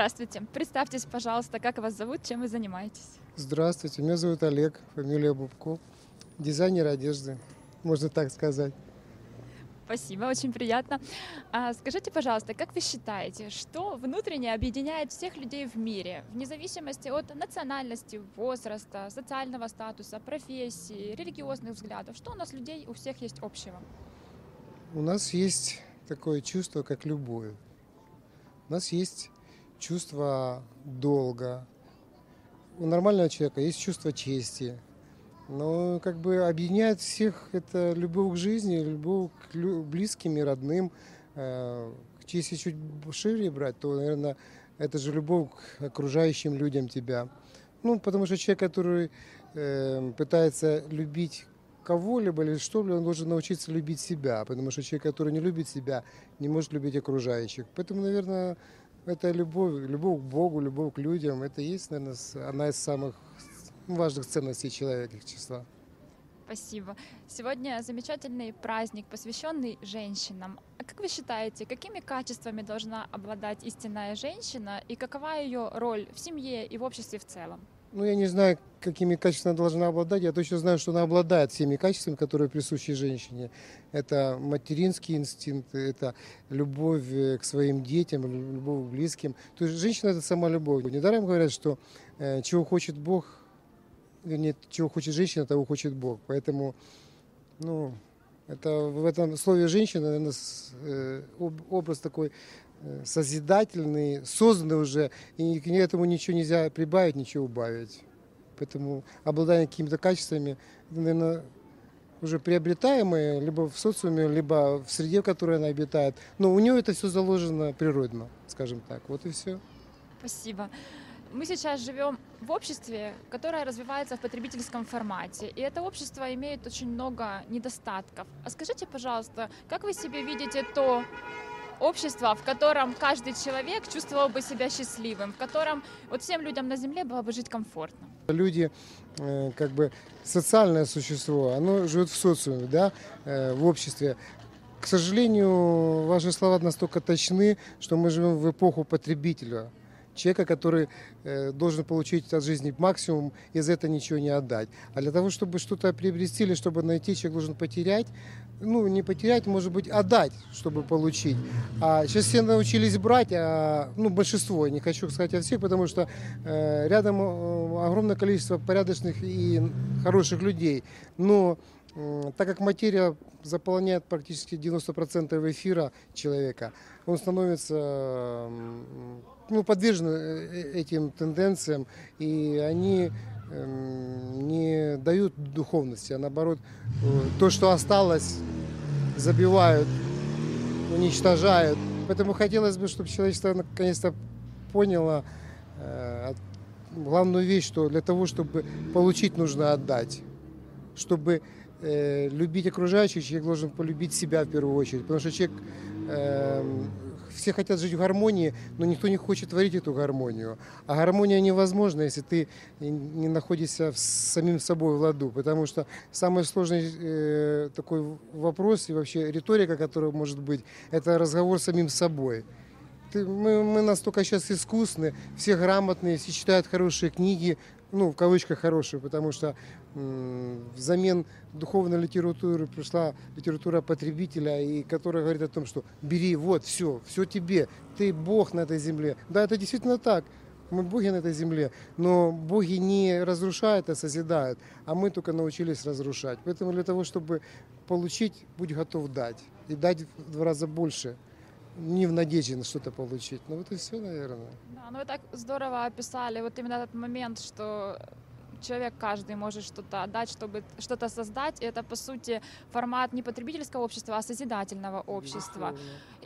Здравствуйте. Представьтесь, пожалуйста, как вас зовут, чем вы занимаетесь? Здравствуйте, меня зовут Олег, фамилия Бубко. Дизайнер одежды, можно так сказать. Спасибо, очень приятно. А скажите, пожалуйста, как вы считаете, что внутренне объединяет всех людей в мире, вне зависимости от национальности, возраста, социального статуса, профессии, религиозных взглядов? Что у нас людей у всех есть общего? У нас есть такое чувство, как любовь. У нас есть чувство долга. У нормального человека есть чувство чести. Но как бы объединяет всех это любовь к жизни, любовь к близким и родным. Э, Если чуть шире брать, то, наверное, это же любовь к окружающим людям тебя. Ну, потому что человек, который э, пытается любить кого-либо или что-либо, он должен научиться любить себя. Потому что человек, который не любит себя, не может любить окружающих. Поэтому, наверное, это любовь, любовь к Богу, любовь к людям. Это есть, наверное, одна из самых важных ценностей человечества. Спасибо. Сегодня замечательный праздник, посвященный женщинам. А как вы считаете, какими качествами должна обладать истинная женщина и какова ее роль в семье и в обществе в целом? Ну, я не знаю, какими качествами она должна обладать. Я точно знаю, что она обладает всеми качествами, которые присущи женщине. Это материнский инстинкт, это любовь э, к своим детям, лю- любовь к близким. То есть женщина – это сама любовь. Недаром говорят, что э, чего хочет Бог, нет, чего хочет женщина, того хочет Бог. Поэтому, ну, это в этом слове женщина, наверное, э, об- образ такой э, созидательный, созданный уже, и к этому ничего нельзя прибавить, ничего убавить. Поэтому обладание какими-то качествами, наверное, уже приобретаемые либо в социуме, либо в среде, в которой она обитает. Но у нее это все заложено природно, скажем так. Вот и все. Спасибо. Мы сейчас живем в обществе, которое развивается в потребительском формате, и это общество имеет очень много недостатков. А скажите, пожалуйста, как вы себе видите то общество, в котором каждый человек чувствовал бы себя счастливым, в котором вот всем людям на Земле было бы жить комфортно? Люди, э, как бы социальное существо, оно живет в социуме, да, э, в обществе. К сожалению, ваши слова настолько точны, что мы живем в эпоху потребителя. Человека, который э, должен получить от жизни максимум и за это ничего не отдать. А для того, чтобы что-то приобрести или чтобы найти, человек должен потерять. Ну, не потерять, может быть, отдать, чтобы получить. А сейчас все научились брать, а, ну, большинство, не хочу сказать о всех, потому что э, рядом э, огромное количество порядочных и хороших людей. Но так как материя заполняет практически 90% эфира человека, он становится ну, подвержен э, этим тенденциям, и они эм, не дают духовности, а наоборот, э, то, что осталось, забивают, уничтожают. Поэтому хотелось бы, чтобы человечество наконец-то поняло э, главную вещь, что для того, чтобы получить, нужно отдать. Чтобы э, любить окружающих, человек должен полюбить себя в первую очередь. Потому что человек, э, все хотят жить в гармонии, но никто не хочет творить эту гармонию. А гармония невозможна, если ты не находишься с самим собой в ладу. Потому что самый сложный э, такой вопрос и вообще риторика, которая может быть, это разговор с самим собой. Ты- мы, мы настолько сейчас искусны, все грамотные, все читают хорошие книги, ну, в кавычках хорошие, потому что взамен духовной литературы пришла литература потребителя, и которая говорит о том, что бери, вот, все, все тебе, ты Бог на этой земле. Да, это действительно так. Мы боги на этой земле, но боги не разрушают, а созидают, а мы только научились разрушать. Поэтому для того, чтобы получить, будь готов дать. И дать в два раза больше не в надежде на что-то получить. Ну вот и все, наверное. Да, ну вы так здорово описали вот именно этот момент, что человек каждый может что-то отдать, чтобы что-то создать. И это, по сути, формат не потребительского общества, а созидательного общества.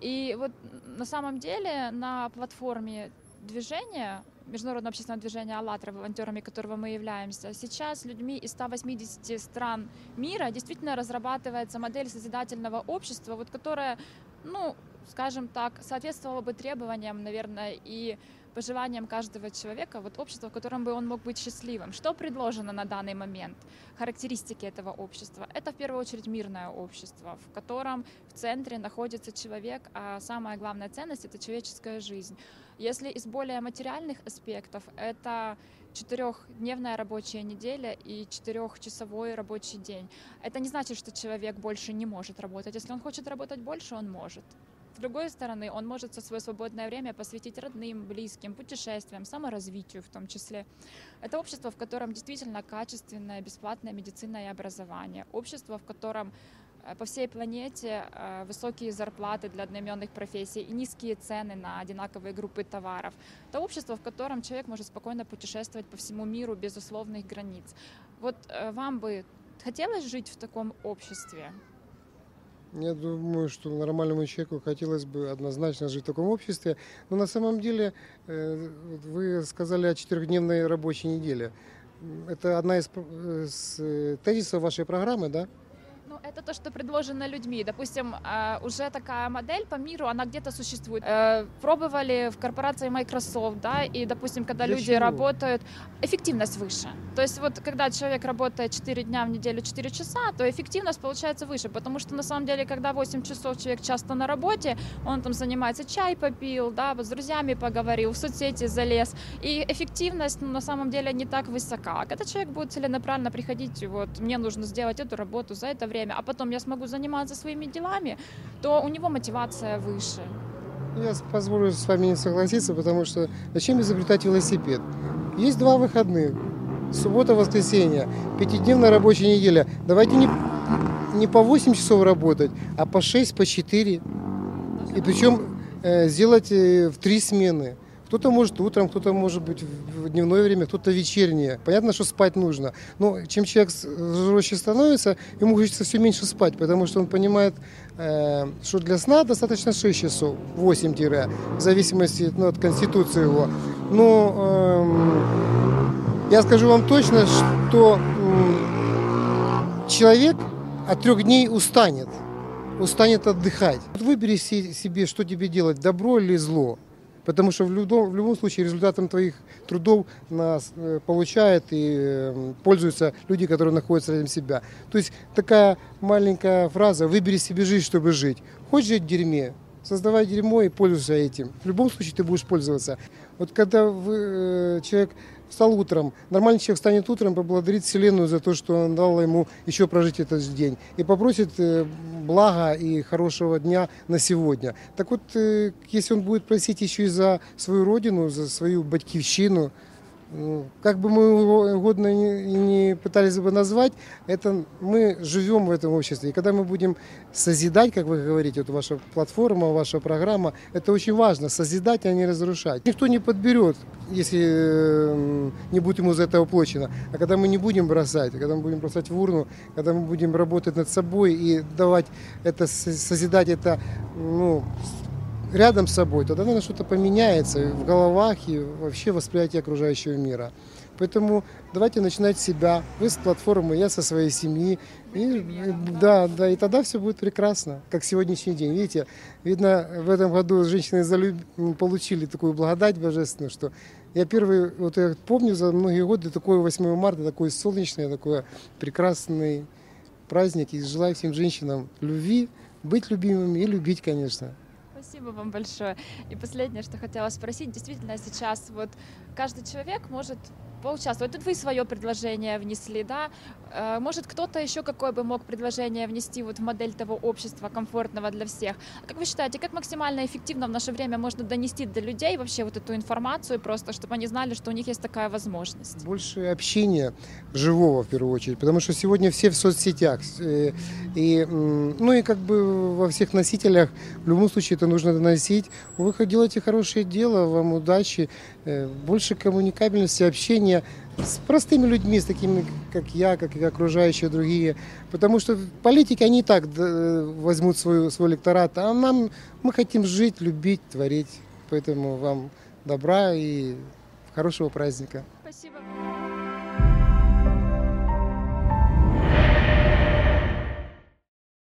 И вот на самом деле на платформе движения, международного общественного движения «АЛЛАТРА», волонтерами которого мы являемся, сейчас людьми из 180 стран мира действительно разрабатывается модель созидательного общества, вот которая, ну, скажем так, соответствовала бы требованиям, наверное, и по желаниям каждого человека, вот общество, в котором бы он мог быть счастливым. Что предложено на данный момент? Характеристики этого общества. Это в первую очередь мирное общество, в котором в центре находится человек, а самая главная ценность — это человеческая жизнь. Если из более материальных аспектов, это четырехдневная рабочая неделя и четырехчасовой рабочий день. Это не значит, что человек больше не может работать. Если он хочет работать больше, он может. С другой стороны, он может со свое свободное время посвятить родным, близким, путешествиям, саморазвитию в том числе. Это общество, в котором действительно качественная, бесплатная медицина и образование. Общество, в котором Э, по всей планете э, высокие зарплаты для одноименных профессий и низкие цены на одинаковые группы товаров. Это общество, в котором человек может спокойно путешествовать по всему миру без условных границ. Вот э, вам бы хотелось жить в таком обществе? Я думаю, что нормальному человеку хотелось бы однозначно жить в таком обществе. Но на самом деле вы сказали о четырехдневной рабочей неделе. Это одна из, из тезисов вашей программы, да? Это то, что предложено людьми. Допустим, э, уже такая модель по миру, она где-то существует. Э, пробовали в корпорации Microsoft, да, и, допустим, когда Для люди чего? работают, эффективность выше. То есть вот когда человек работает 4 дня в неделю 4 часа, то эффективность получается выше, потому что на самом деле, когда 8 часов человек часто на работе, он там занимается, чай попил, да, вот с друзьями поговорил, в соцсети залез, и эффективность ну, на самом деле не так высока. А когда человек будет целенаправленно приходить, вот, мне нужно сделать эту работу за это время, а потом я смогу заниматься своими делами, то у него мотивация выше. Я позволю с вами не согласиться, потому что зачем изобретать велосипед? Есть два выходных. Суббота, воскресенье, пятидневная рабочая неделя. Давайте не, не по 8 часов работать, а по 6, по 4. И причем э, сделать э, в три смены. Кто-то может утром, кто-то может быть в дневное время, кто-то вечернее. Понятно, что спать нужно. Но чем человек жестче становится, ему хочется все меньше спать, потому что он понимает, э, что для сна достаточно 6 часов, 8 в зависимости ну, от конституции его. Но э, я скажу вам точно, что э, человек от трех дней устанет устанет отдыхать. Выбери себе, что тебе делать, добро или зло. Потому что в любом, в любом случае результатом твоих трудов нас э, получают и э, пользуются люди, которые находятся рядом себя. То есть такая маленькая фраза «выбери себе жизнь, чтобы жить». Хочешь жить в дерьме, создавай дерьмо и пользуйся этим. В любом случае ты будешь пользоваться. Вот когда вы, э, человек встал утром. Нормальный человек станет утром, поблагодарит Вселенную за то, что он дал ему еще прожить этот день. И попросит э, блага и хорошего дня на сегодня. Так вот, э, если он будет просить еще и за свою родину, за свою батькивщину, ну, как бы мы его угодно не, пытались бы назвать, это мы живем в этом обществе. И когда мы будем созидать, как вы говорите, вот ваша платформа, ваша программа, это очень важно, созидать, а не разрушать. Никто не подберет, если э, не будет ему за это уплочено. А когда мы не будем бросать, когда мы будем бросать в урну, когда мы будем работать над собой и давать это, созидать это ну, рядом с собой, тогда, наверное, что-то поменяется в головах и вообще восприятие окружающего мира. Поэтому давайте начинать с себя. Вы с платформы, я со своей семьи. И, да, да, и тогда все будет прекрасно, как сегодняшний день. Видите, видно, в этом году женщины залюб... получили такую благодать божественную, что я первый, вот я помню за многие годы такой 8 марта, такой солнечный, такой прекрасный праздник. И желаю всем женщинам любви, быть любимыми и любить, конечно. Спасибо вам большое. И последнее, что хотела спросить, действительно сейчас вот каждый человек может поучаствовать. Тут вы свое предложение внесли, да? Э, может, кто-то еще какое бы мог предложение внести вот в модель того общества комфортного для всех? А как вы считаете, как максимально эффективно в наше время можно донести до людей вообще вот эту информацию просто, чтобы они знали, что у них есть такая возможность? Больше общения живого в первую очередь, потому что сегодня все в соцсетях. Э, и, ну и как бы во всех носителях в любом случае это нужно доносить. Вы делаете хорошее дело, вам удачи, больше коммуникабельности, общения с простыми людьми, с такими, как я, как и окружающие другие. Потому что политики, они и так возьмут свой, свой электорат, а нам, мы хотим жить, любить, творить. Поэтому вам добра и хорошего праздника. Спасибо.